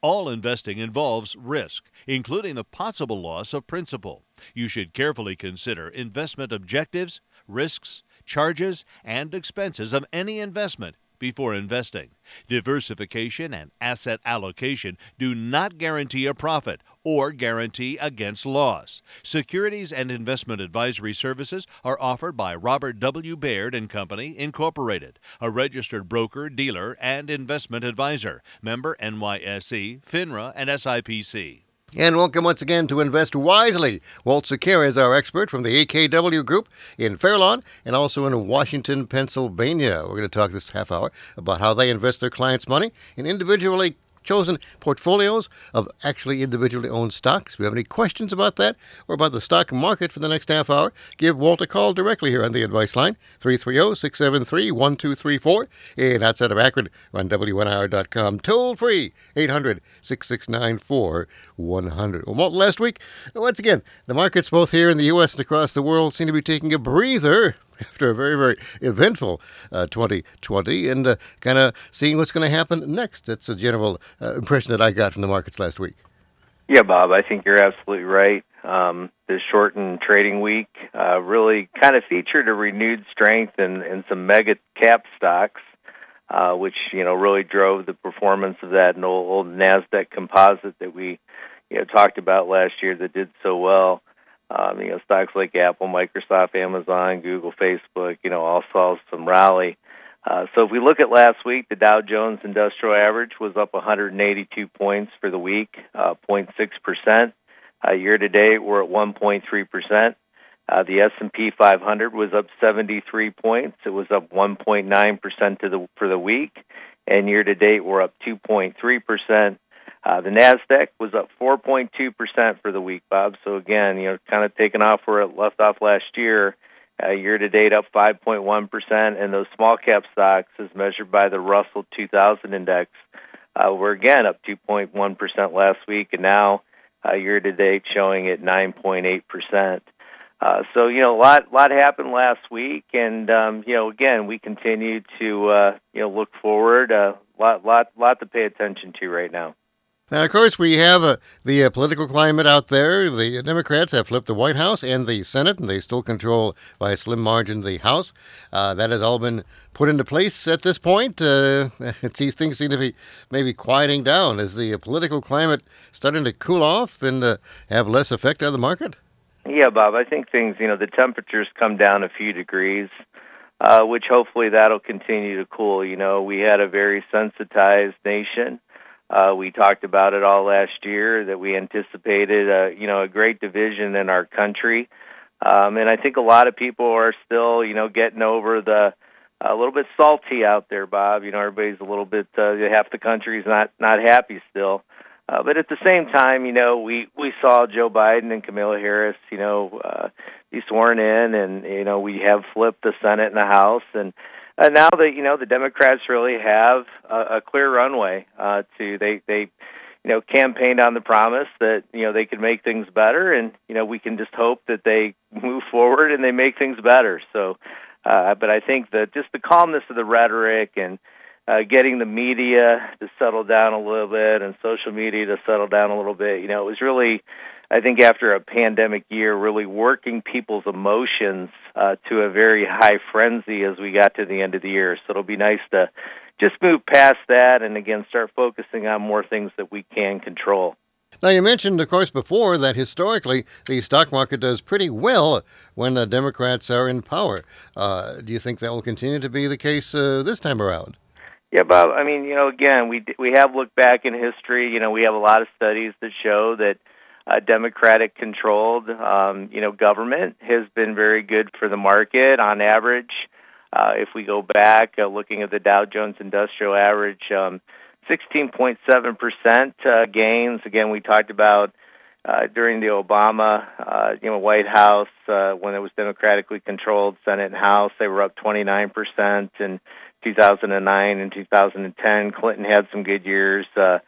All investing involves risk, including the possible loss of principal. You should carefully consider investment objectives, risks, charges, and expenses of any investment before investing. Diversification and asset allocation do not guarantee a profit or guarantee against loss. Securities and investment advisory services are offered by Robert W. Baird and Company, Incorporated, a registered broker, dealer, and investment advisor, member NYSE, FINRA, and SIPC. And welcome once again to Invest Wisely. Walt Sakir is our expert from the AKW Group in Fairlawn and also in Washington, Pennsylvania. We're going to talk this half hour about how they invest their clients' money in individually chosen portfolios of actually individually owned stocks. If you have any questions about that or about the stock market for the next half hour, give Walt a call directly here on the advice line, 330-673-1234. And outside of Akron, on WNIR.com, toll free, 800-669-4100. Well, Walt, last week, once again, the markets both here in the U.S. and across the world seem to be taking a breather after a very, very eventful uh, 2020 and uh, kind of seeing what's going to happen next. That's a general uh, impression that I got from the markets last week. Yeah, Bob, I think you're absolutely right. Um, this shortened trading week uh, really kind of featured a renewed strength in, in some mega cap stocks, uh, which you know really drove the performance of that old, Nasdaq composite that we you know talked about last year that did so well. Um, you know, stocks like Apple, Microsoft, Amazon, Google, Facebook, you know, all saw some rally. Uh, so if we look at last week, the Dow Jones Industrial Average was up 182 points for the week, uh, 0.6%. Uh, year to date, we're at 1.3%. Uh, the S&P 500 was up 73 points. It was up 1.9% to the for the week, and year to date, we're up 2.3%. Uh, the Nasdaq was up 4.2% for the week, Bob. So again, you know, kind of taking off where it left off last year. Uh, year to date, up 5.1%, and those small cap stocks, as measured by the Russell 2000 index, uh, were again up 2.1% last week, and now uh, year to date showing at 9.8%. Uh, so you know, a lot lot happened last week, and um, you know, again, we continue to uh, you know look forward. A uh, lot lot lot to pay attention to right now. Now, of course, we have uh, the uh, political climate out there. The Democrats have flipped the White House and the Senate, and they still control by a slim margin the House. Uh, that has all been put into place at this point. Uh, it seems things seem to be maybe quieting down. Is the political climate starting to cool off and uh, have less effect on the market? Yeah, Bob. I think things, you know, the temperatures come down a few degrees. Uh, which hopefully that'll continue to cool. You know, we had a very sensitized nation uh, we talked about it all last year that we anticipated, a, uh, you know, a great division in our country, um, and I think a lot of people are still, you know, getting over the a little bit salty out there, Bob. You know, everybody's a little bit uh, half the country's not not happy still. Uh, but at the same time, you know, we we saw Joe Biden and Kamala Harris, you know, uh, be sworn in, and you know, we have flipped the Senate and the House, and uh, now that you know the Democrats really have a, a clear runway uh, to they they you know campaigned on the promise that you know they could make things better, and you know we can just hope that they move forward and they make things better. So, uh, but I think that just the calmness of the rhetoric and uh, getting the media to settle down a little bit and social media to settle down a little bit, you know, it was really I think after a pandemic year, really working people's emotions uh, to a very high frenzy as we got to the end of the year. So it'll be nice to just move past that and again start focusing on more things that we can control. Now, you mentioned, of course, before that historically the stock market does pretty well when the Democrats are in power. Uh, do you think that will continue to be the case uh, this time around? Yeah, Bob. I mean, you know, again, we we have looked back in history. You know, we have a lot of studies that show that uh, Democratic controlled, um, you know, government has been very good for the market on average. Uh, if we go back, uh, looking at the Dow Jones Industrial Average, um, 16.7% uh, gains. Again, we talked about uh, during the Obama, uh, you know, White House uh, when it was democratically controlled, Senate and House, they were up 29 percent. In 2009 and 2010, Clinton had some good years. Uh,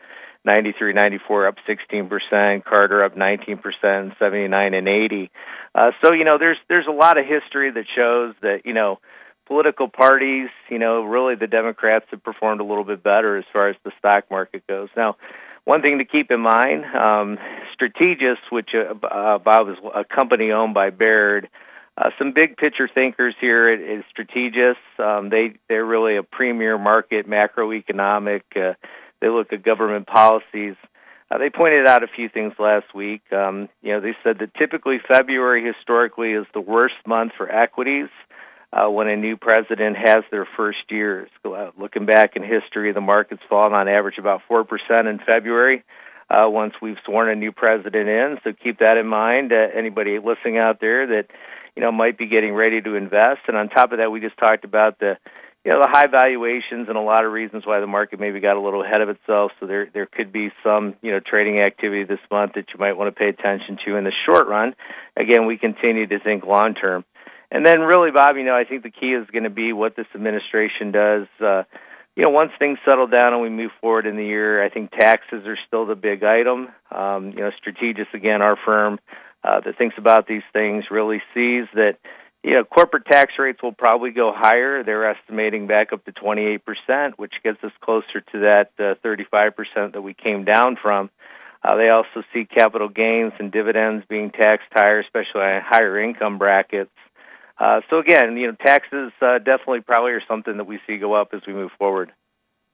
93, 94 up 16 percent. Carter up 19 percent. 79 and 80. Uh, so you know, there's there's a lot of history that shows that you know political parties, you know, really the Democrats have performed a little bit better as far as the stock market goes. Now, one thing to keep in mind, um, Strategas, which uh, uh, Bob is a company owned by Baird, uh, some big picture thinkers here at, at Strategas. Um, they they're really a premier market macroeconomic. Uh, they look at government policies. Uh, they pointed out a few things last week. Um, you know, they said that typically February historically is the worst month for equities uh, when a new president has their first year. Uh, looking back in history, the market's fallen on average about 4% in February uh, once we've sworn a new president in. So keep that in mind. Uh, anybody listening out there that you know might be getting ready to invest. And on top of that, we just talked about the you know the high valuations and a lot of reasons why the market maybe got a little ahead of itself. So there there could be some you know trading activity this month that you might want to pay attention to in the short run. Again, we continue to think long term. And then, really, Bob, you know, I think the key is going to be what this administration does. Uh, you know, once things settle down and we move forward in the year, I think taxes are still the big item. Um, you know, Strategas, again, our firm uh, that thinks about these things, really sees that you know corporate tax rates will probably go higher. They're estimating back up to 28 percent, which gets us closer to that uh, 35 percent that we came down from. Uh, they also see capital gains and dividends being taxed higher, especially in higher income brackets. Uh, so again, you know, taxes uh, definitely probably are something that we see go up as we move forward.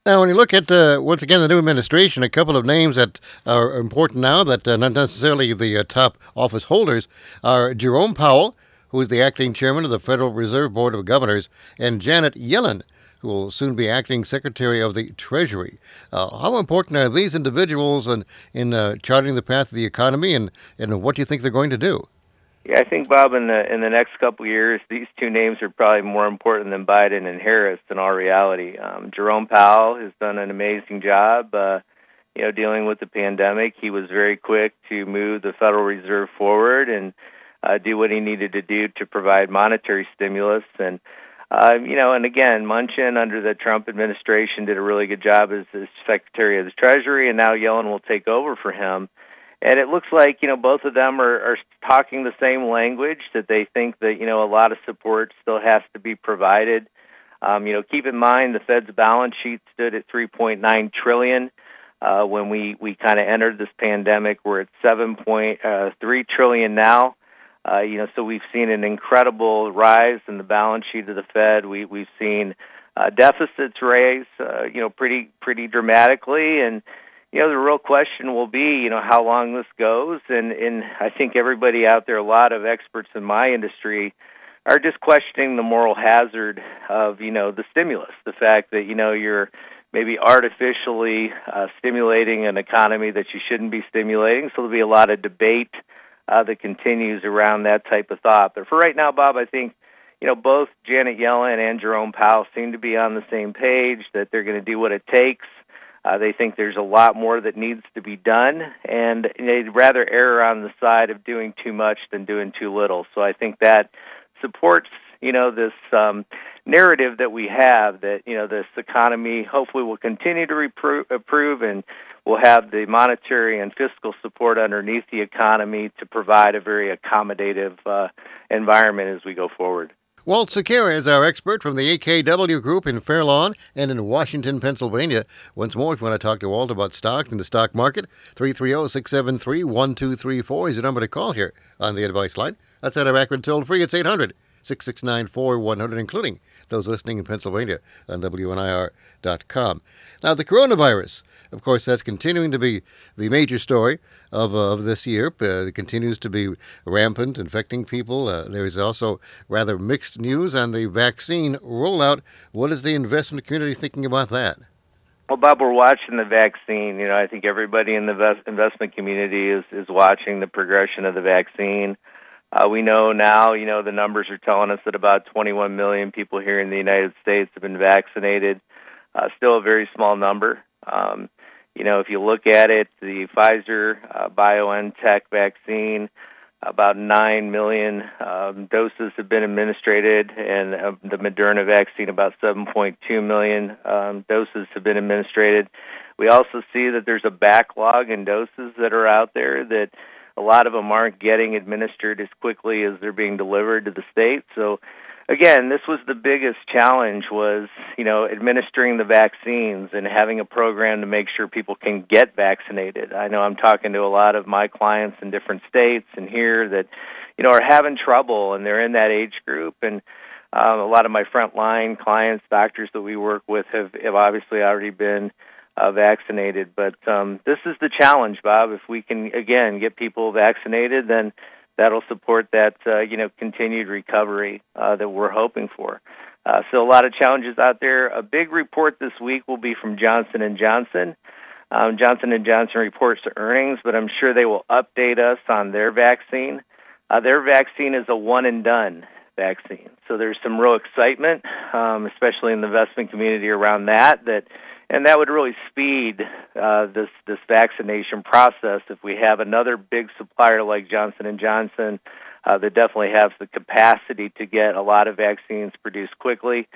Now, when you look at uh, once again the new administration, a couple of names that are important now that uh, not necessarily the uh, top office holders are Jerome Powell, who is the acting chairman of the Federal Reserve Board of Governors, and Janet Yellen, who will soon be acting Secretary of the Treasury. Uh, how important are these individuals in, in uh, charting the path of the economy, and, and what do you think they're going to do? Yeah, I think Bob, in the in the next couple of years, these two names are probably more important than Biden and Harris in all reality. Um, Jerome Powell has done an amazing job, uh, you know, dealing with the pandemic. He was very quick to move the Federal Reserve forward and uh, do what he needed to do to provide monetary stimulus. And uh, you know, and again, Mnuchin under the Trump administration did a really good job as, as Secretary of the Treasury, and now Yellen will take over for him and it looks like you know both of them are, are talking the same language that they think that you know a lot of support still has to be provided. Um, you know, keep in mind the Fed's balance sheet stood at 3.9 trillion uh, when we we kind of entered this pandemic. We're at 7.3 uh, trillion now. Uh, you know, so we've seen an incredible rise in the balance sheet of the Fed. We we've seen uh, deficits raise, uh, you know, pretty pretty dramatically, and you know, the real question will be, you know, how long this goes. And, and I think everybody out there, a lot of experts in my industry, are just questioning the moral hazard of, you know, the stimulus. The fact that, you know, you're maybe artificially uh, stimulating an economy that you shouldn't be stimulating. So there'll be a lot of debate uh, that continues around that type of thought. But for right now, Bob, I think you know, both Janet Yellen and Jerome Powell seem to be on the same page that they're going to do what it takes uh, they think there's a lot more that needs to be done, and they'd rather err on the side of doing too much than doing too little. So I think that supports, you know, this um, narrative that we have that you know this economy hopefully will continue to improve and we'll have the monetary and fiscal support underneath the economy to provide a very accommodative uh, environment as we go forward. Walt Sequeira is our expert from the AKW Group in Fair Lawn and in Washington, Pennsylvania. Once more, if you want to talk to Walt about stocks and the stock market, 330-673-1234 is the number to call here on the advice line. That's out of Akron toll free. It's 800 669 4100, including those listening in Pennsylvania on WNIR.com. Now, the coronavirus of course, that's continuing to be the major story of, uh, of this year. Uh, it continues to be rampant, infecting people. Uh, there is also rather mixed news on the vaccine rollout. What is the investment community thinking about that? Well, Bob, we're watching the vaccine. You know, I think everybody in the investment community is is watching the progression of the vaccine. Uh, we know now, you know, the numbers are telling us that about 21 million people here in the United States have been vaccinated. Uh, still a very small number. Um, you know, if you look at it, the Pfizer uh, BioNTech vaccine, about 9 million um, doses have been administered, and uh, the Moderna vaccine, about 7.2 million um, doses have been administered. We also see that there's a backlog in doses that are out there that a lot of them aren't getting administered as quickly as they're being delivered to the state. So again, this was the biggest challenge was, you know, administering the vaccines and having a program to make sure people can get vaccinated. I know I'm talking to a lot of my clients in different states and here that, you know, are having trouble and they're in that age group and um, a lot of my frontline clients, doctors that we work with have, have obviously already been uh, vaccinated. But um, this is the challenge, Bob. If we can again get people vaccinated, then that'll support that uh, you know continued recovery uh, that we're hoping for. Uh, so a lot of challenges out there. A big report this week will be from Johnson and Johnson. Um, Johnson and Johnson reports to earnings, but I'm sure they will update us on their vaccine. Uh, their vaccine is a one and done vaccine, so there's some real excitement, um, especially in the investment community around that. That and that would really speed uh, this this vaccination process if we have another big supplier like Johnson and Johnson uh, that definitely has the capacity to get a lot of vaccines produced quickly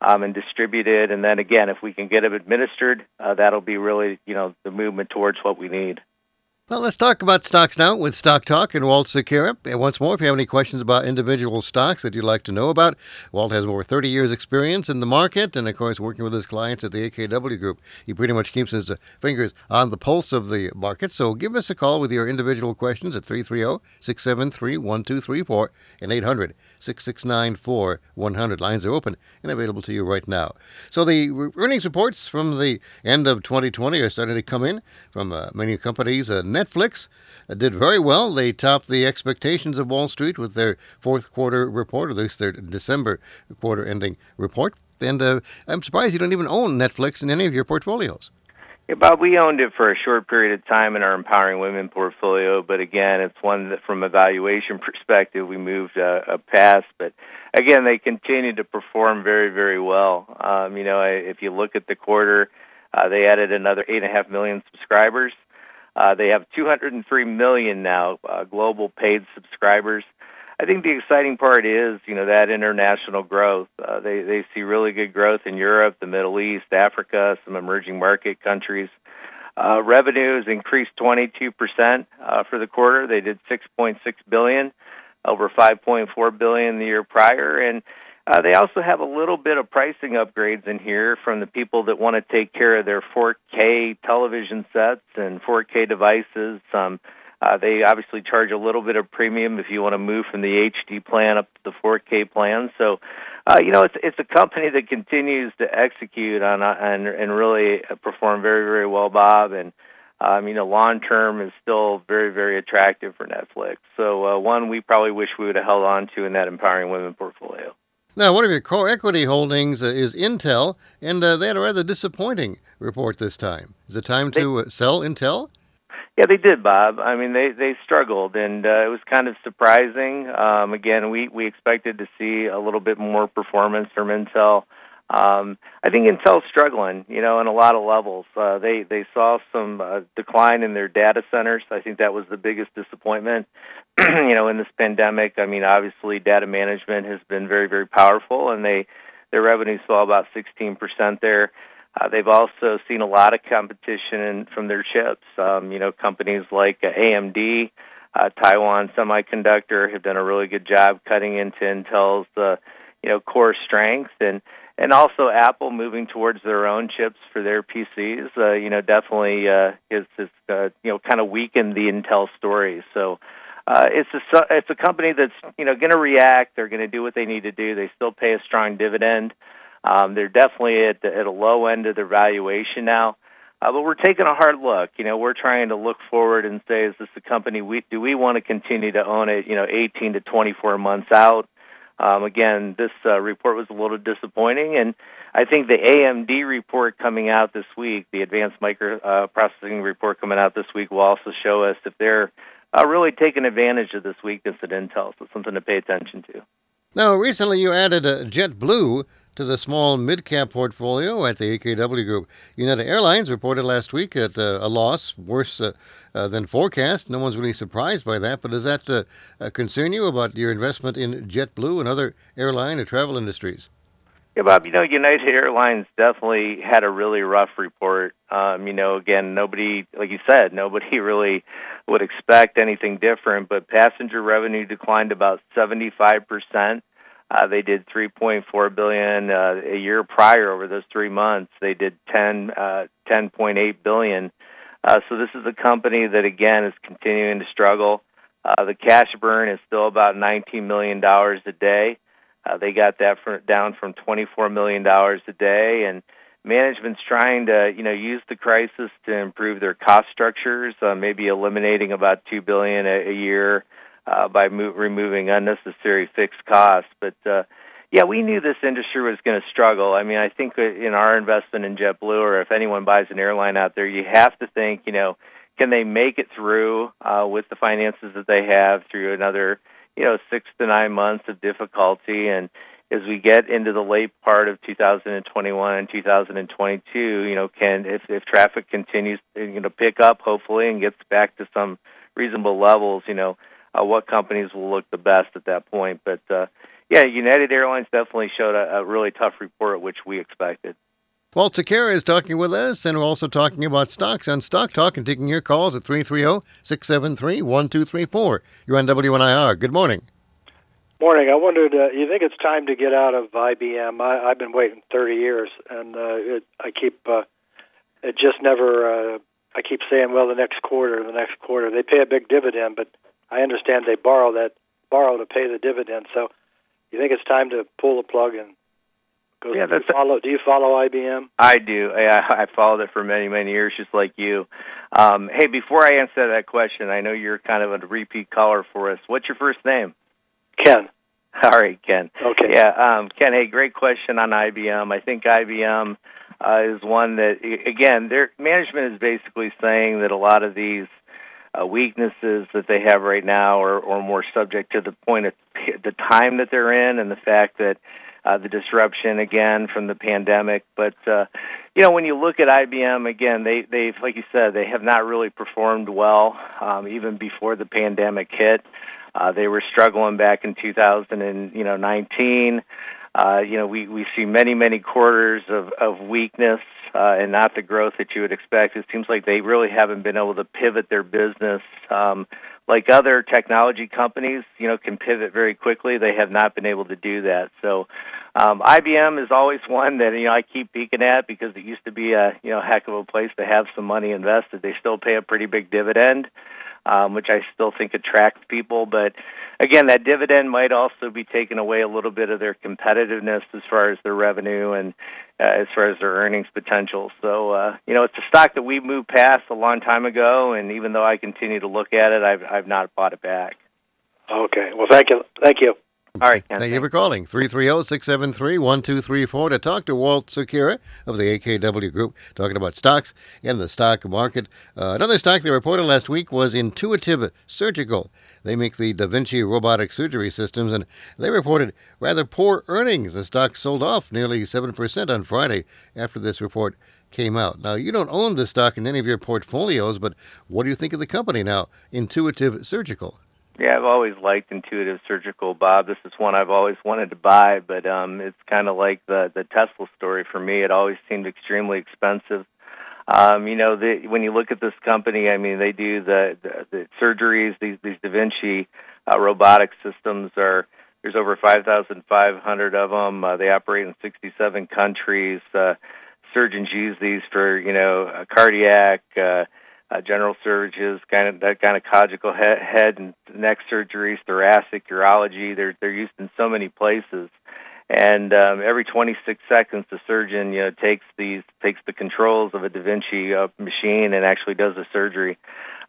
um, and distributed. And then again, if we can get them administered, uh, that'll be really you know the movement towards what we need. Well, let's talk about stocks now with Stock Talk and Walt Secura. And once more, if you have any questions about individual stocks that you'd like to know about, Walt has over 30 years' experience in the market and, of course, working with his clients at the AKW Group. He pretty much keeps his uh, fingers on the pulse of the market. So give us a call with your individual questions at 330 673 1234 and 800 669 4100. Lines are open and available to you right now. So the earnings reports from the end of 2020 are starting to come in from uh, many companies. Uh, Netflix uh, did very well. They topped the expectations of Wall Street with their fourth quarter report, or at least their December quarter ending report. And uh, I'm surprised you don't even own Netflix in any of your portfolios. Yeah, Bob, we owned it for a short period of time in our Empowering Women portfolio, but again, it's one that from a valuation perspective we moved uh, past. But again, they continue to perform very, very well. Um, you know, if you look at the quarter, uh, they added another 8.5 million subscribers. Uh, they have 203 million now uh, global paid subscribers. I think the exciting part is, you know, that international growth. Uh, they they see really good growth in Europe, the Middle East, Africa, some emerging market countries. Uh, revenues increased 22% uh, for the quarter. They did 6.6 billion, over 5.4 billion the year prior, and uh, they also have a little bit of pricing upgrades in here from the people that want to take care of their 4K television sets and 4K devices. Um, uh, they obviously charge a little bit of premium if you want to move from the HD plan up to the 4K plan. So, uh, you know, it's it's a company that continues to execute on uh, and and really perform very very well, Bob. And um, you know, long term is still very very attractive for Netflix. So, uh, one we probably wish we would have held on to in that empowering women portfolio. Now, one of your core equity holdings uh, is Intel, and uh, they had a rather disappointing report this time. Is it time to uh, sell Intel? Yeah, they did, Bob. I mean, they they struggled, and uh, it was kind of surprising. Um, again, we we expected to see a little bit more performance from Intel. Um, I think Intel's struggling, you know, in a lot of levels. Uh, they they saw some uh, decline in their data centers. I think that was the biggest disappointment. you know, in this pandemic, I mean, obviously, data management has been very very powerful, and they their revenues fell about 16% there. Uh, they've also seen a lot of competition from their chips. Um, you know, companies like uh, AMD, uh, Taiwan Semiconductor have done a really good job cutting into Intel's uh, you know core strength and and also Apple moving towards their own chips for their PCs. Uh, you know, definitely uh, is, is uh, you know kind of weakened the Intel story. So. Uh, it's a it's a company that's you know going to react. They're going to do what they need to do. They still pay a strong dividend. Um, they're definitely at, the, at a low end of their valuation now. Uh, but we're taking a hard look. You know, we're trying to look forward and say, is this a company we do we want to continue to own it? You know, 18 to 24 months out. Um, again, this uh, report was a little disappointing, and I think the AMD report coming out this week, the Advanced Micro uh, Processing report coming out this week, will also show us if they're uh, really taking advantage of this weakness at Intel. So something to pay attention to. Now, recently you added a JetBlue to the small mid cap portfolio at the AKW Group. United Airlines reported last week at uh, a loss, worse uh, uh, than forecast. No one's really surprised by that, but does that uh, uh, concern you about your investment in JetBlue and other airline or travel industries? Yeah, Bob, you know, United Airlines definitely had a really rough report. Um, you know, again, nobody, like you said, nobody really would expect anything different, but passenger revenue declined about 75%. Uh, they did 3.4 billion uh, a year prior over those three months. They did 10 uh, 10.8 billion. Uh, so this is a company that again is continuing to struggle. Uh, the cash burn is still about 19 million dollars a day. Uh, they got that for, down from 24 million dollars a day, and management's trying to you know use the crisis to improve their cost structures, uh, maybe eliminating about two billion a, a year uh, by mo- removing unnecessary fixed costs. But uh, yeah, we knew this industry was going to struggle. I mean, I think in our investment in JetBlue, or if anyone buys an airline out there, you have to think, you know, can they make it through uh, with the finances that they have through another you know six to nine months of difficulty and as we get into the late part of 2021 and 2022 you know can if if traffic continues you know pick up hopefully and gets back to some reasonable levels you know uh, what companies will look the best at that point but uh yeah united airlines definitely showed a, a really tough report which we expected Walt Sakara is talking with us, and we're also talking about stocks on Stock Talk and taking your calls at 330 673 1234. You're on WNIR. Good morning. Morning. I wondered, uh, you think it's time to get out of IBM? I, I've been waiting 30 years, and uh, it, I keep, uh, it just never, uh, I keep saying, well, the next quarter, the next quarter. They pay a big dividend, but I understand they borrow that, borrow to pay the dividend. So you think it's time to pull the plug and go? yeah, that's do you follow. Do you follow IBM? I do. I, I followed it for many, many years, just like you. Um, hey, before I answer that question, I know you're kind of a repeat caller for us. What's your first name? Ken. All right, Ken. Okay. Yeah, um, Ken. Hey, great question on IBM. I think IBM uh, is one that, again, their management is basically saying that a lot of these uh, weaknesses that they have right now are, are more subject to the point of the time that they're in and the fact that uh, the disruption again from the pandemic. But uh, you know, when you look at IBM again, they they've like you said, they have not really performed well um, even before the pandemic hit. Uh, they were struggling back in 2000 and you know 19. Uh, you know, we, we see many, many quarters of, of weakness uh, and not the growth that you would expect. It seems like they really haven't been able to pivot their business um, like other technology companies, you know, can pivot very quickly. They have not been able to do that. So, um, IBM is always one that you know I keep peeking at because it used to be a you know heck of a place to have some money invested. They still pay a pretty big dividend um, which I still think attracts people. But again, that dividend might also be taking away a little bit of their competitiveness as far as their revenue and uh, as far as their earnings potential. So, uh, you know, it's a stock that we moved past a long time ago, and even though I continue to look at it, I've I've not bought it back. Okay. Well, thank you. Thank you. All right. Ken, Thank you for calling. 330-673-1234 to talk to Walt Sakura of the AKW Group, talking about stocks and the stock market. Uh, another stock they reported last week was Intuitive Surgical. They make the Da Vinci robotic surgery systems, and they reported rather poor earnings. The stock sold off nearly 7% on Friday after this report came out. Now, you don't own this stock in any of your portfolios, but what do you think of the company now, Intuitive Surgical? Yeah, I've always liked Intuitive Surgical, Bob. This is one I've always wanted to buy, but um, it's kind of like the the Tesla story for me. It always seemed extremely expensive. Um, you know, the, when you look at this company, I mean, they do the the, the surgeries. These these Da Vinci uh, robotic systems are there's over 5,500 of them. Uh, they operate in 67 countries. Uh, surgeons use these for you know uh, cardiac. Uh, uh, general surgeries, kind of that gynecological head, head and neck surgeries, thoracic, urology. They're they're used in so many places, and um, every 26 seconds, the surgeon you know takes these takes the controls of a Da Vinci uh, machine and actually does the surgery.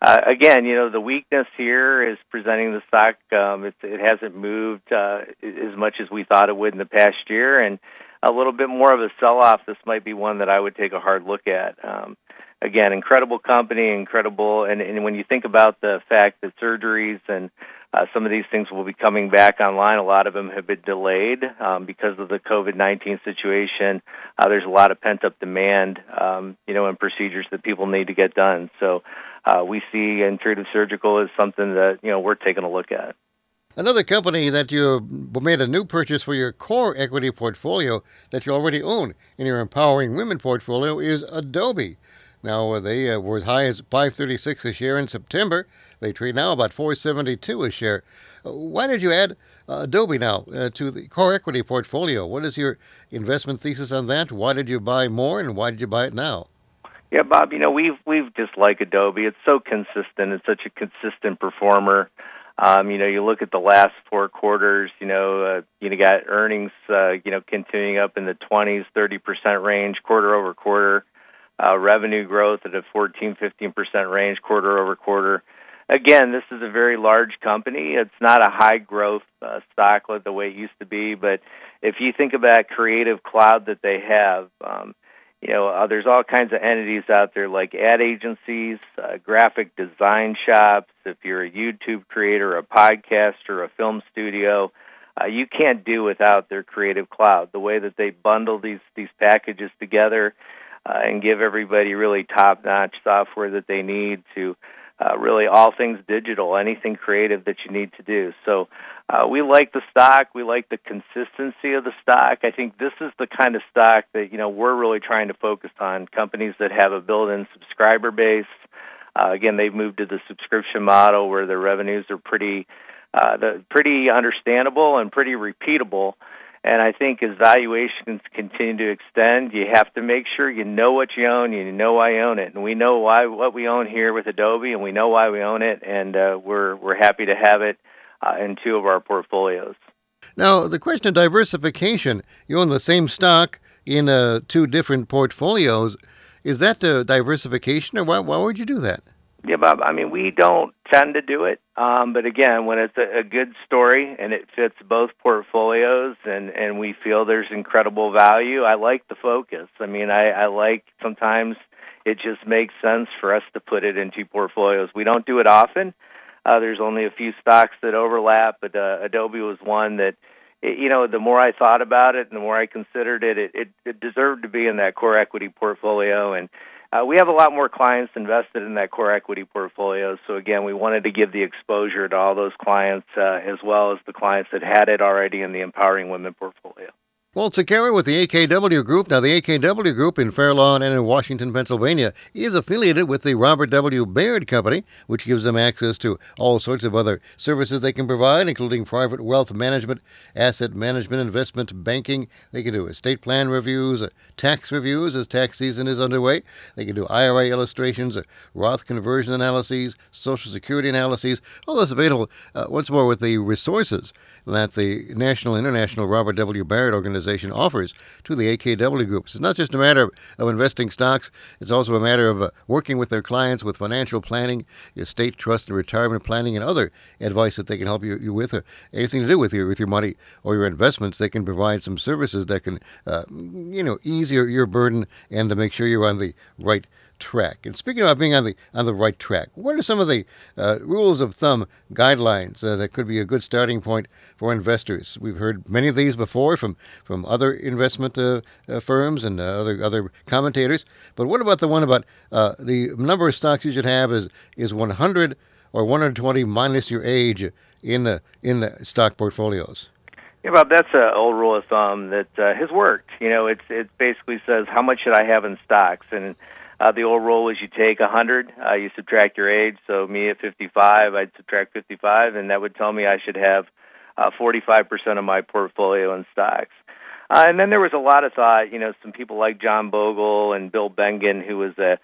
Uh, again, you know the weakness here is presenting the stock. Um, it, it hasn't moved uh, as much as we thought it would in the past year, and a little bit more of a sell-off. This might be one that I would take a hard look at. Um, again, incredible company, incredible. And, and when you think about the fact that surgeries and uh, some of these things will be coming back online. A lot of them have been delayed um, because of the COVID 19 situation. Uh, there's a lot of pent up demand, um, you know, and procedures that people need to get done. So uh, we see Intuitive Surgical as something that, you know, we're taking a look at. Another company that you made a new purchase for your core equity portfolio that you already own in your empowering women portfolio is Adobe. Now uh, they uh, were as high as 536 a share in September. They trade now about 472 a share. Uh, why did you add uh, Adobe now uh, to the core equity portfolio? What is your investment thesis on that? Why did you buy more, and why did you buy it now? Yeah, Bob. You know we've we've just like Adobe. It's so consistent. It's such a consistent performer. Um, you know, you look at the last four quarters. You know, uh, you got earnings. Uh, you know, continuing up in the 20s, 30 percent range, quarter over quarter. Uh, revenue growth at a 14, 15 percent range, quarter over quarter again, this is a very large company. It's not a high growth uh, stock like the way it used to be, but if you think about Creative Cloud that they have, um, you know, uh, there's all kinds of entities out there like ad agencies, graphic design shops. If you're a YouTube creator, a podcaster, a film studio, you can't do without their Creative Cloud. The way that they bundle these these packages together uh, and give everybody really top-notch software that they need to uh, really all things digital, anything creative that you need to do. So uh, we like the stock. We like the consistency of the stock. I think this is the kind of stock that you know we're really trying to focus on. Companies that have a built-in subscriber base. Uh, again, they've moved to the subscription model where their revenues are pretty, uh, the, pretty understandable and pretty repeatable. And I think as valuations continue to extend, you have to make sure you know what you own. You know why you own it, and we know why what we own here with Adobe, and we know why we own it, and uh, we're we're happy to have it uh, in two of our portfolios. Now, the question of diversification: you own the same stock in uh, two different portfolios. Is that the diversification, or why, why would you do that? Yeah, Bob. I mean, we don't tend to do it, um, but again, when it's a, a good story and it fits both portfolios, and and we feel there's incredible value, I like the focus. I mean, I, I like sometimes it just makes sense for us to put it into portfolios. We don't do it often. Uh, there's only a few stocks that overlap, but uh, Adobe was one that, you know, the more I thought about it and the more I considered it, it, it, it deserved to be in that core equity portfolio. And uh, we have a lot more clients invested in that core equity portfolio. So again, we wanted to give the exposure to all those clients uh, as well as the clients that had it already in the Empowering Women portfolio. Walt Secchieri with the AKW Group. Now, the AKW Group in Fair Lawn and in Washington, Pennsylvania, is affiliated with the Robert W. Baird Company, which gives them access to all sorts of other services they can provide, including private wealth management, asset management, investment banking. They can do estate plan reviews, uh, tax reviews as tax season is underway. They can do IRA illustrations, uh, Roth conversion analyses, Social Security analyses. All this available uh, once more with the resources that the National International Robert W. Baird organization offers to the AKW groups. It's not just a matter of investing stocks, it's also a matter of uh, working with their clients with financial planning, estate trust and retirement planning, and other advice that they can help you, you with. Uh, anything to do with your, with your money or your investments, they can provide some services that can, uh, you know, ease your, your burden and to make sure you're on the right track. And speaking about being on the on the right track, what are some of the uh, rules of thumb guidelines uh, that could be a good starting point for investors? We've heard many of these before from from other investment uh, uh firms and uh, other other commentators. But what about the one about uh, the number of stocks you should have is is 100 or 120 minus your age in the in the stock portfolios? Yeah, Bob, that's an old rule of thumb that uh, has worked. You know, it's it basically says how much should I have in stocks, and uh, the old rule was you take 100, uh, you subtract your age. So me at 55, I'd subtract 55, and that would tell me I should have uh, 45% of my portfolio in stocks. Uh, and then there was a lot of thought, you know, some people like John Bogle and Bill Bengen, who was a,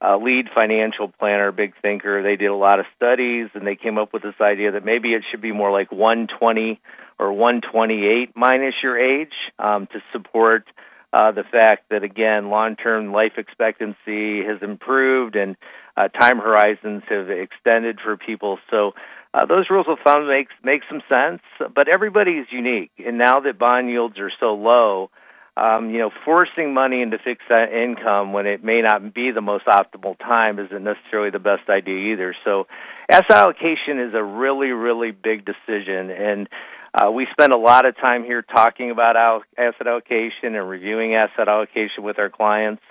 a lead financial planner, big thinker. They did a lot of studies, and they came up with this idea that maybe it should be more like 120 or 128 minus your age um, to support – uh, the fact that again long-term life expectancy has improved and uh, time horizons have extended for people. So uh, those rules of thumb make make some sense, but everybody is unique. And now that bond yields are so low, um, you know, forcing money into fixed income when it may not be the most optimal time isn't necessarily the best idea either. So, asset allocation is a really, really big decision, and uh, we spend a lot of time here talking about asset allocation and reviewing asset allocation with our clients.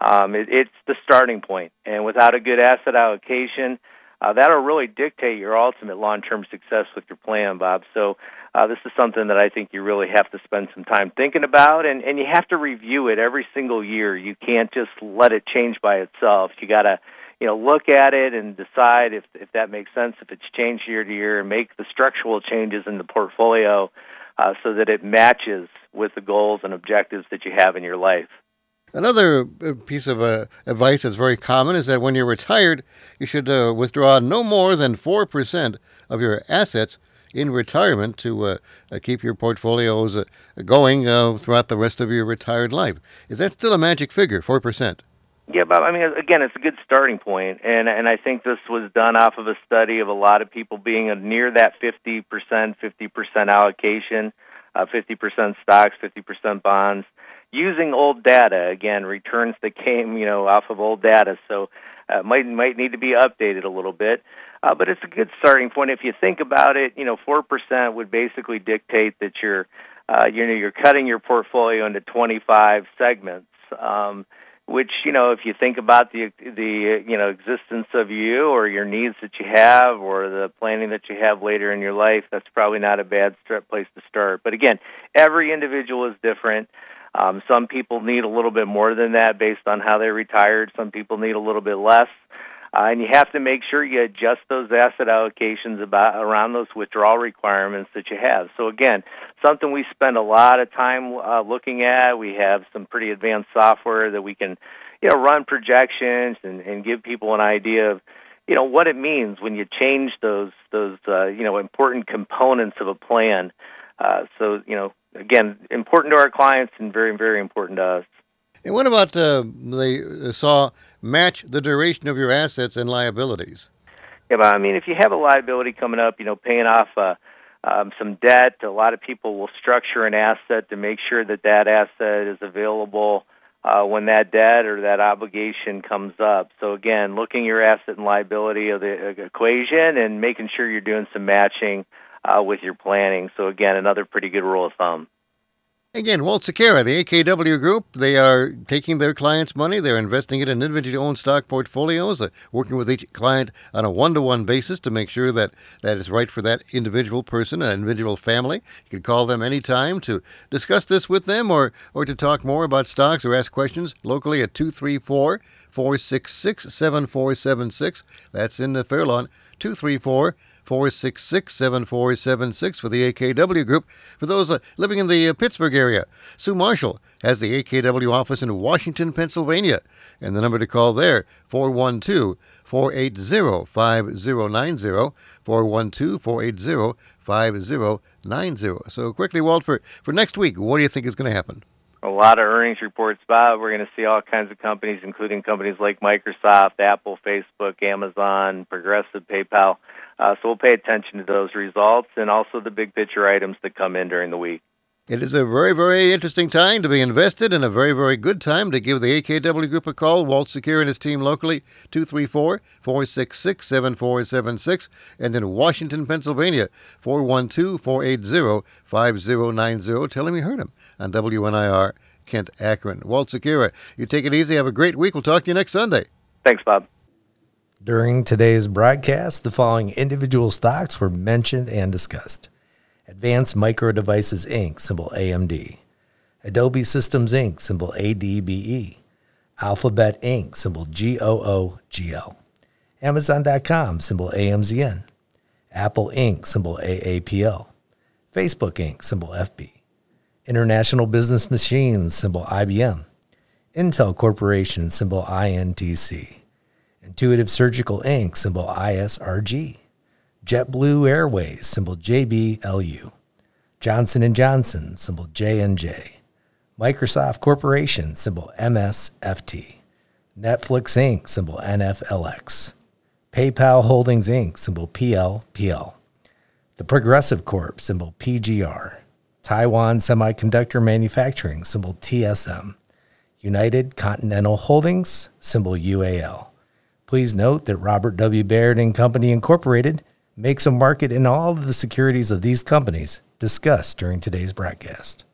Um, it, it's the starting point, and without a good asset allocation, uh, that'll really dictate your ultimate long-term success with your plan, Bob. So uh, this is something that I think you really have to spend some time thinking about, and and you have to review it every single year. You can't just let it change by itself. You got to you know look at it and decide if if that makes sense, if it's changed year to year, and make the structural changes in the portfolio uh, so that it matches with the goals and objectives that you have in your life. Another uh, piece of uh, advice that's very common is that when you're retired, you should uh, withdraw no more than 4% of your assets in retirement to uh, uh keep your portfolios uh, going throughout the rest of your retired life. Is that still a magic figure, 4%? Yeah, but I mean, again, it's a good starting point, and and I think this was done off of a study of a lot of people being near that fifty percent, fifty percent allocation, fifty percent stocks, fifty percent bonds using old data. Again returns that came you know off of old data so uh, might might need to be updated a little bit uh, but it's a good starting point. If you think about it you know 4% would basically dictate that you're uh, you know you're cutting your portfolio into 25 segments um, which you know if you think about the the you know existence of you or your needs that you have or the planning that you have later in your life that's probably not a bad start, place to start but again every individual is different um, some people need a little bit more than that based on how they retired. Some people need a little bit less. Uh, and you have to make sure you adjust those asset allocations about around those withdrawal requirements that you have. So again, something we spend a lot of time uh, looking at. We have some pretty advanced software that we can, you know, run projections and, and give people an idea of, you know, what it means when you change those those uh, you know important components of a plan. Uh, so you know, again, important to our clients and very, very important to us. And what about uh, they saw match the duration of your assets and liabilities? Yeah, but I mean, if you have a liability coming up, you know, paying off uh, um, some debt, a lot of people will structure an asset to make sure that that asset is available uh, when that debt or that obligation comes up. So again, looking your asset and liability of the equation and making sure you're doing some matching uh, with your planning. So again, another pretty good rule of thumb. Again, Walt Sequeira, the AKW Group, they are taking their clients' money. They're investing it in individually owned stock portfolios, working with each client on a one to one basis to make sure that that is right for that individual person, an individual family. You can call them anytime to discuss this with them or, or to talk more about stocks or ask questions locally at 234 466 7476. That's in the Fairlawn, 234 466 7476 for the AKW Group. For those uh, living in the uh, Pittsburgh area, Sue Marshall has the AKW office in Washington, Pennsylvania. And the number to call there, 412 480 5090. 412 480 5090. So, quickly, Walt, for, for next week, what do you think is going to happen? a lot of earnings reports, Bob. We're going to see all kinds of companies, including companies like Microsoft, Apple, Facebook, Amazon, Progressive, PayPal. Uh, so we'll pay attention to those results and also the big picture items that come in during the week. It is a very, very interesting time to be invested and a very, very good time to give the AKW Group a call. Walt Secure and his team locally, 234 466 7476. And in Washington, Pennsylvania, 412 480 5090. Tell him you heard him on WNIR Kent Akron. Walt Sequeira, you take it easy. Have a great week. We'll talk to you next Sunday. Thanks, Bob. During today's broadcast, the following individual stocks were mentioned and discussed Advanced Micro Devices Inc., symbol AMD, Adobe Systems Inc., symbol ADBE, Alphabet Inc., symbol GOOGL, Amazon.com, symbol AMZN, Apple Inc., symbol AAPL, Facebook Inc., symbol FB, International Business Machines, symbol IBM, Intel Corporation, symbol INTC. Intuitive Surgical Inc., symbol ISRG. JetBlue Airways, symbol JBLU. Johnson & Johnson, symbol JNJ. Microsoft Corporation, symbol MSFT. Netflix Inc., symbol NFLX. PayPal Holdings Inc., symbol PLPL. The Progressive Corp, symbol PGR. Taiwan Semiconductor Manufacturing, symbol TSM, United Continental Holdings, symbol UAL. Please note that Robert W. Baird and Company Incorporated makes a market in all of the securities of these companies discussed during today's broadcast.